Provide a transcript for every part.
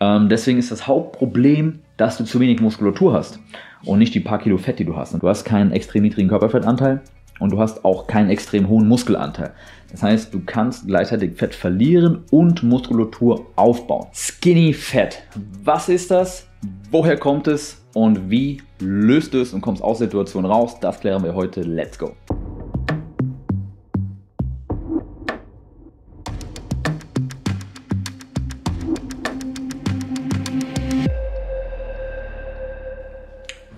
Ähm, deswegen ist das Hauptproblem, dass du zu wenig Muskulatur hast und nicht die paar Kilo Fett, die du hast. Und du hast keinen extrem niedrigen Körperfettanteil und du hast auch keinen extrem hohen Muskelanteil. Das heißt, du kannst gleichzeitig Fett verlieren und Muskulatur aufbauen. Skinny Fett. Was ist das? Woher kommt es? Und wie löst du es und kommst aus der Situation raus? Das klären wir heute. Let's go.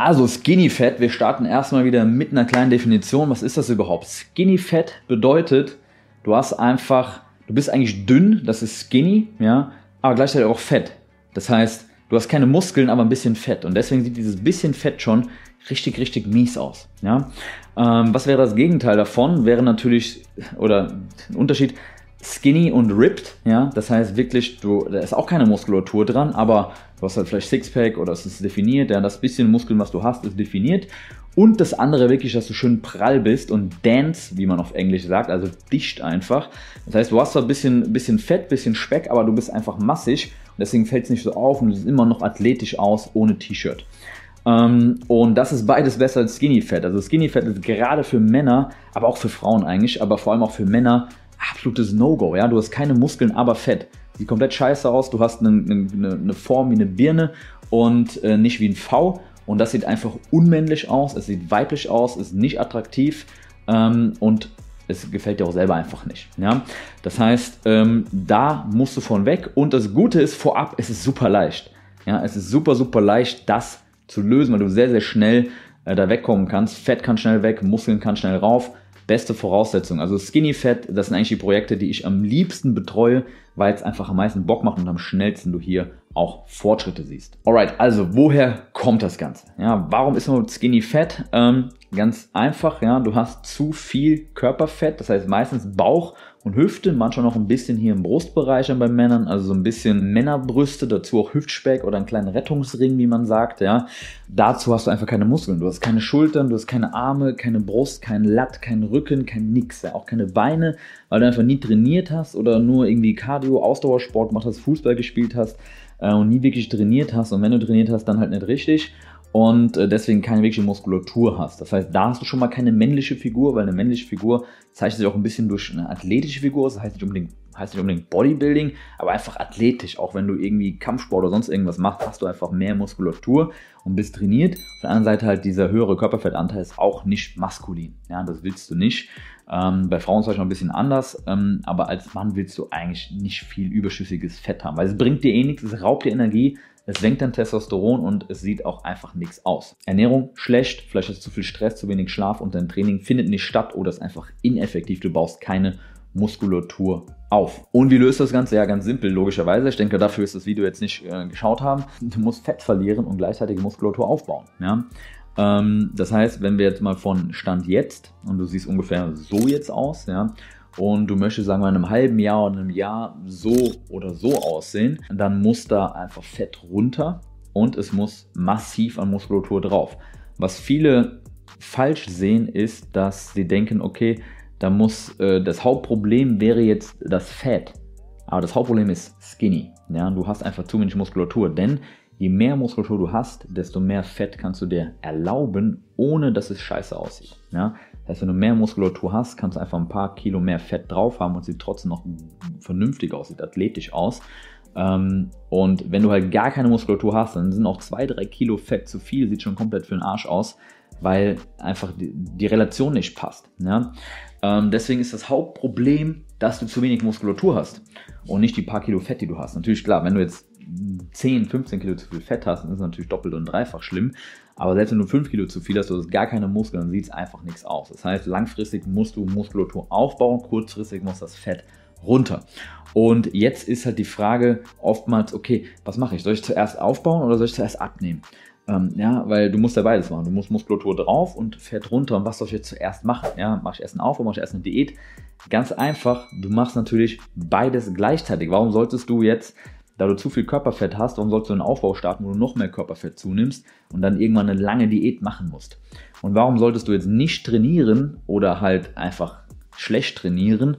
Also Skinny Fat, wir starten erstmal wieder mit einer kleinen Definition. Was ist das überhaupt? Skinny Fat bedeutet, du hast einfach, du bist eigentlich dünn, das ist skinny, ja, aber gleichzeitig auch fett. Das heißt, du hast keine Muskeln, aber ein bisschen Fett. Und deswegen sieht dieses bisschen Fett schon richtig, richtig mies aus. Ja? Ähm, was wäre das Gegenteil davon? Wäre natürlich, oder ein Unterschied, skinny und ripped, ja, das heißt wirklich, du, da ist auch keine Muskulatur dran, aber du hast halt vielleicht Sixpack oder es ist definiert, ja, das bisschen Muskeln, was du hast, ist definiert. Und das andere wirklich, dass du schön prall bist und dance, wie man auf Englisch sagt, also dicht einfach. Das heißt, du hast zwar ein bisschen, bisschen Fett, bisschen Speck, aber du bist einfach massig und deswegen fällt es nicht so auf und du siehst immer noch athletisch aus ohne T-Shirt. Ähm, und das ist beides besser als Skinny Fat. Also Skinny Fat ist gerade für Männer, aber auch für Frauen eigentlich, aber vor allem auch für Männer absolutes No-Go. Ja? Du hast keine Muskeln, aber Fett. Sieht komplett scheiße aus. Du hast eine, eine, eine Form wie eine Birne und äh, nicht wie ein V. Und das sieht einfach unmännlich aus. Es sieht weiblich aus, ist nicht attraktiv ähm, und es gefällt dir auch selber einfach nicht. Ja? Das heißt, ähm, da musst du von weg. Und das Gute ist, vorab, es ist super leicht. Ja? Es ist super, super leicht, das zu lösen, weil du sehr, sehr schnell äh, da wegkommen kannst. Fett kann schnell weg, Muskeln kann schnell rauf beste Voraussetzung. Also Skinny Fat, das sind eigentlich die Projekte, die ich am liebsten betreue, weil es einfach am meisten Bock macht und am schnellsten du hier auch Fortschritte siehst. Alright, also woher kommt das Ganze? Ja, warum ist man Skinny Fat? Ähm, ganz einfach, ja, du hast zu viel Körperfett, das heißt meistens Bauch und Hüfte, manchmal noch ein bisschen hier im Brustbereich bei Männern, also so ein bisschen Männerbrüste, dazu auch Hüftspeck oder einen kleinen Rettungsring, wie man sagt, ja. Dazu hast du einfach keine Muskeln, du hast keine Schultern, du hast keine Arme, keine Brust, kein Latt, kein Rücken, kein nix, ja. auch keine Beine, weil du einfach nie trainiert hast oder nur irgendwie Cardio, Ausdauersport gemacht hast, Fußball gespielt hast äh, und nie wirklich trainiert hast und wenn du trainiert hast, dann halt nicht richtig und äh, deswegen keine wirkliche Muskulatur hast. Das heißt, da hast du schon mal keine männliche Figur, weil eine männliche Figur zeichnet sich auch ein bisschen durch eine athletische Figur. Das heißt nicht unbedingt, heißt nicht unbedingt Bodybuilding, aber einfach athletisch. Auch wenn du irgendwie Kampfsport oder sonst irgendwas machst, hast du einfach mehr Muskulatur und bist trainiert. Auf der anderen Seite halt dieser höhere Körperfettanteil ist auch nicht maskulin. Ja, das willst du nicht. Ähm, bei Frauen ist es ein bisschen anders, ähm, aber als Mann willst du eigentlich nicht viel überschüssiges Fett haben, weil es bringt dir eh nichts, es raubt dir Energie, es senkt dein Testosteron und es sieht auch einfach nichts aus. Ernährung schlecht, vielleicht hast du zu viel Stress, zu wenig Schlaf und dein Training findet nicht statt oder ist einfach ineffektiv. Du baust keine Muskulatur auf. Und wie löst das Ganze? Ja, ganz simpel, logischerweise. Ich denke, dafür ist das Video jetzt nicht äh, geschaut haben. Du musst Fett verlieren und gleichzeitig Muskulatur aufbauen. Ja? Ähm, das heißt, wenn wir jetzt mal von Stand jetzt und du siehst ungefähr so jetzt aus, ja, und du möchtest, sagen wir, in einem halben Jahr oder einem Jahr so oder so aussehen, dann muss da einfach Fett runter und es muss massiv an Muskulatur drauf. Was viele falsch sehen, ist, dass sie denken, okay, da muss äh, das Hauptproblem wäre jetzt das Fett. Aber das Hauptproblem ist Skinny. Ja, du hast einfach zu wenig Muskulatur, denn je mehr Muskulatur du hast, desto mehr Fett kannst du dir erlauben, ohne dass es scheiße aussieht. Ja? Das heißt, wenn du mehr Muskulatur hast, kannst du einfach ein paar Kilo mehr Fett drauf haben und sieht trotzdem noch vernünftig aus, sieht athletisch aus. Ähm, und wenn du halt gar keine Muskulatur hast, dann sind auch zwei, drei Kilo Fett zu viel, sieht schon komplett für den Arsch aus, weil einfach die, Relation nicht passt. Ähm, deswegen ist das Hauptproblem, dass du zu wenig Muskulatur hast und nicht die paar Kilo Fett, die du hast. Natürlich klar, wenn du jetzt 10, 15 Kilo zu viel Fett hast, dann ist es natürlich doppelt und dreifach schlimm. Aber selbst wenn du 5 Kilo zu viel hast, du hast gar keine Muskeln, dann sieht es einfach nichts aus. Das heißt, langfristig musst du Muskulatur aufbauen, kurzfristig muss das Fett runter. Und jetzt ist halt die Frage oftmals, okay, was mache ich? Soll ich zuerst aufbauen oder soll ich zuerst abnehmen? Ähm, ja, weil du musst ja beides machen. Du musst Muskulatur drauf und Fett runter. Und was soll ich jetzt zuerst machen? Ja, mache ich erst einen Aufbau, mache ich erst eine Diät? Ganz einfach, du machst natürlich beides gleichzeitig. Warum solltest du jetzt da du zu viel Körperfett hast, warum sollst du einen Aufbau starten, wo du noch mehr Körperfett zunimmst und dann irgendwann eine lange Diät machen musst? Und warum solltest du jetzt nicht trainieren oder halt einfach schlecht trainieren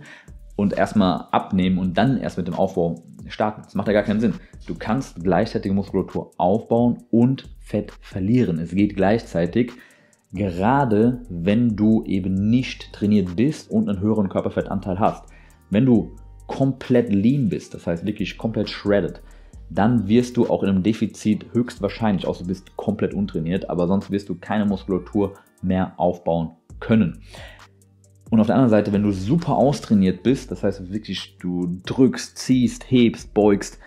und erstmal abnehmen und dann erst mit dem Aufbau starten. Das macht ja gar keinen Sinn. Du kannst gleichzeitig Muskulatur aufbauen und Fett verlieren. Es geht gleichzeitig, gerade wenn du eben nicht trainiert bist und einen höheren Körperfettanteil hast. Wenn du komplett lean bist, das heißt wirklich komplett shredded, dann wirst du auch in einem Defizit höchstwahrscheinlich, außer du bist komplett untrainiert, aber sonst wirst du keine Muskulatur mehr aufbauen können. Und auf der anderen Seite, wenn du super austrainiert bist, das heißt wirklich, du drückst, ziehst, hebst, beugst,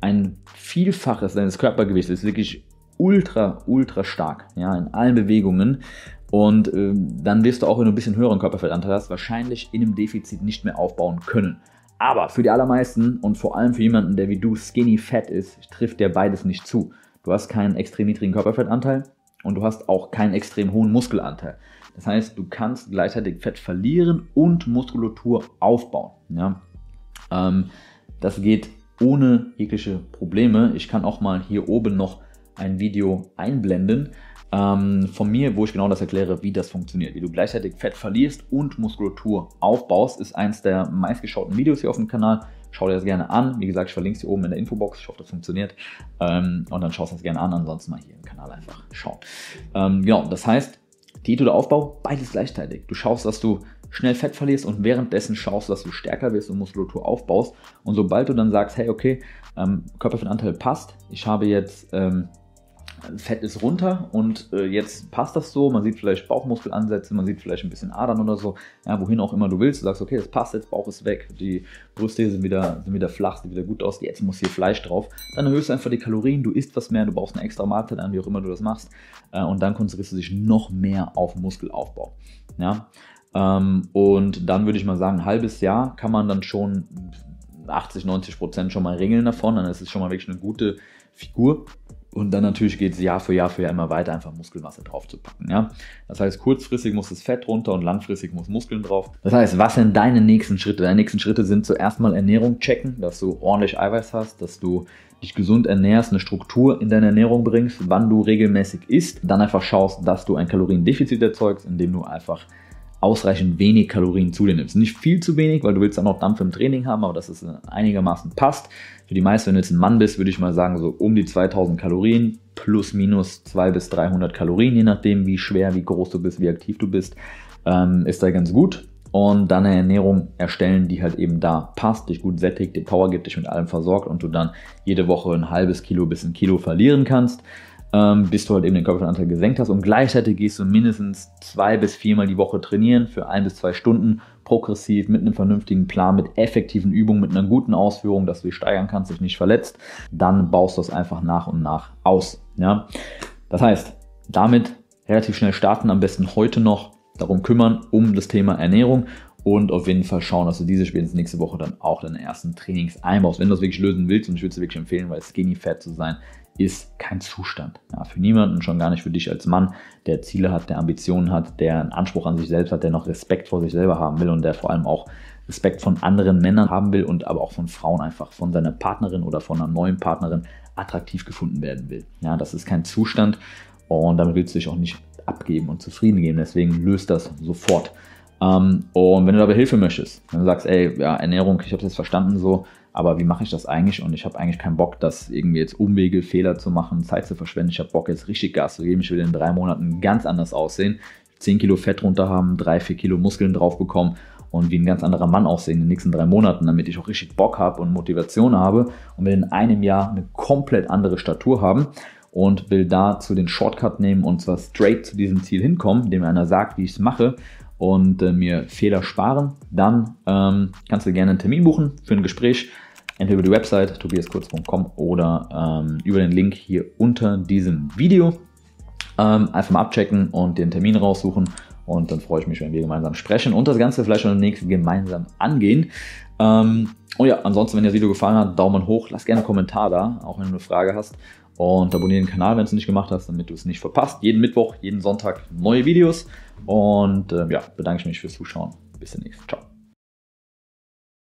ein Vielfaches deines Körpergewichts ist wirklich ultra, ultra stark, ja, in allen Bewegungen. Und äh, dann wirst du auch, wenn du ein bisschen höheren Körperfettanteil hast, wahrscheinlich in einem Defizit nicht mehr aufbauen können. Aber für die allermeisten und vor allem für jemanden, der wie du skinny fat ist, trifft dir beides nicht zu. Du hast keinen extrem niedrigen Körperfettanteil und du hast auch keinen extrem hohen Muskelanteil. Das heißt, du kannst gleichzeitig Fett verlieren und Muskulatur aufbauen. Ja? Ähm, das geht ohne jegliche Probleme. Ich kann auch mal hier oben noch ein Video einblenden ähm, von mir, wo ich genau das erkläre, wie das funktioniert. Wie du gleichzeitig Fett verlierst und Muskulatur aufbaust, ist eins der meistgeschauten Videos hier auf dem Kanal. Schau dir das gerne an. Wie gesagt, ich verlinke es hier oben in der Infobox. Ich hoffe, das funktioniert. Ähm, und dann schaust du das gerne an. Ansonsten mal hier im Kanal einfach schauen. Ähm, genau, das heißt, Diät oder Aufbau, beides gleichzeitig. Du schaust, dass du schnell Fett verlierst und währenddessen schaust, dass du stärker wirst und Muskulatur aufbaust. Und sobald du dann sagst, hey, okay, ähm, Körperfettanteil passt, ich habe jetzt ähm, Fett ist runter und äh, jetzt passt das so. Man sieht vielleicht Bauchmuskelansätze, man sieht vielleicht ein bisschen Adern oder so. Ja, wohin auch immer du willst. Du sagst, okay, das passt jetzt, Bauch ist weg, die Brüste sind wieder, sind wieder flach, sieht wieder gut aus, jetzt muss hier Fleisch drauf. Dann erhöhst du einfach die Kalorien, du isst was mehr, du baust eine extra Mahlzeit an, wie auch immer du das machst. Äh, und dann konzentrierst du dich noch mehr auf Muskelaufbau. Ja? Ähm, und dann würde ich mal sagen, ein halbes Jahr kann man dann schon 80, 90 Prozent schon mal regeln davon. Dann ist es schon mal wirklich eine gute Figur. Und dann natürlich geht es Jahr für Jahr für Jahr immer weiter, einfach Muskelmasse drauf zu packen. Ja? Das heißt, kurzfristig muss das Fett runter und langfristig muss Muskeln drauf. Das heißt, was sind deine nächsten Schritte? Deine nächsten Schritte sind zuerst mal Ernährung checken, dass du ordentlich Eiweiß hast, dass du dich gesund ernährst, eine Struktur in deine Ernährung bringst, wann du regelmäßig isst. Dann einfach schaust, dass du ein Kaloriendefizit erzeugst, indem du einfach ausreichend wenig Kalorien zu dir nimmst. Nicht viel zu wenig, weil du willst dann noch Dampf im Training haben, aber dass es einigermaßen passt. Für die meisten, wenn du jetzt ein Mann bist, würde ich mal sagen, so um die 2000 Kalorien plus minus 200 bis 300 Kalorien, je nachdem, wie schwer, wie groß du bist, wie aktiv du bist, ähm, ist da ganz gut. Und dann eine Ernährung erstellen, die halt eben da passt, dich gut sättigt, dir Power gibt, dich mit allem versorgt und du dann jede Woche ein halbes Kilo bis ein Kilo verlieren kannst ähm, bis du halt eben den Körperfettanteil gesenkt hast und gleichzeitig gehst du mindestens zwei bis viermal die Woche trainieren für ein bis zwei Stunden progressiv mit einem vernünftigen Plan, mit effektiven Übungen, mit einer guten Ausführung, dass du dich steigern kannst, dich nicht verletzt, dann baust du das einfach nach und nach aus. Ja? Das heißt, damit relativ schnell starten, am besten heute noch darum kümmern, um das Thema Ernährung und auf jeden Fall schauen, dass du diese spätestens nächste Woche dann auch deine ersten Trainings einbaust, wenn du das wirklich lösen willst. Und ich würde es dir wirklich empfehlen, weil Skinny Fat zu sein ist kein Zustand. Ja, für niemanden, schon gar nicht für dich als Mann, der Ziele hat, der Ambitionen hat, der einen Anspruch an sich selbst hat, der noch Respekt vor sich selber haben will und der vor allem auch Respekt von anderen Männern haben will und aber auch von Frauen einfach von seiner Partnerin oder von einer neuen Partnerin attraktiv gefunden werden will. Ja, das ist kein Zustand und damit willst du dich auch nicht abgeben und zufrieden geben. Deswegen löst das sofort. Ähm, und wenn du dabei Hilfe möchtest, wenn du sagst, ey, ja, Ernährung, ich habe es jetzt verstanden so, aber wie mache ich das eigentlich? Und ich habe eigentlich keinen Bock, das irgendwie jetzt Umwege, Fehler zu machen, Zeit zu verschwenden. Ich habe Bock, jetzt richtig Gas zu geben. Ich will in drei Monaten ganz anders aussehen. 10 Kilo Fett runter haben, 3, 4 Kilo Muskeln drauf bekommen und wie ein ganz anderer Mann aussehen in den nächsten drei Monaten, damit ich auch richtig Bock habe und Motivation habe und will in einem Jahr eine komplett andere Statur haben und will dazu den Shortcut nehmen und zwar straight zu diesem Ziel hinkommen, mir einer sagt, wie ich es mache und äh, mir Fehler sparen, dann ähm, kannst du gerne einen Termin buchen für ein Gespräch entweder über die Website tobiaskurz.com oder ähm, über den Link hier unter diesem Video. Ähm, einfach mal abchecken und den Termin raussuchen und dann freue ich mich, wenn wir gemeinsam sprechen und das Ganze vielleicht schon demnächst gemeinsam angehen. Ähm, und ja, ansonsten, wenn dir das Video gefallen hat, Daumen hoch, lass gerne einen Kommentar da, auch wenn du eine Frage hast. Und abonniere den Kanal, wenn du es nicht gemacht hast, damit du es nicht verpasst. Jeden Mittwoch, jeden Sonntag neue Videos. Und äh, ja, bedanke ich mich fürs Zuschauen. Bis demnächst. Ciao.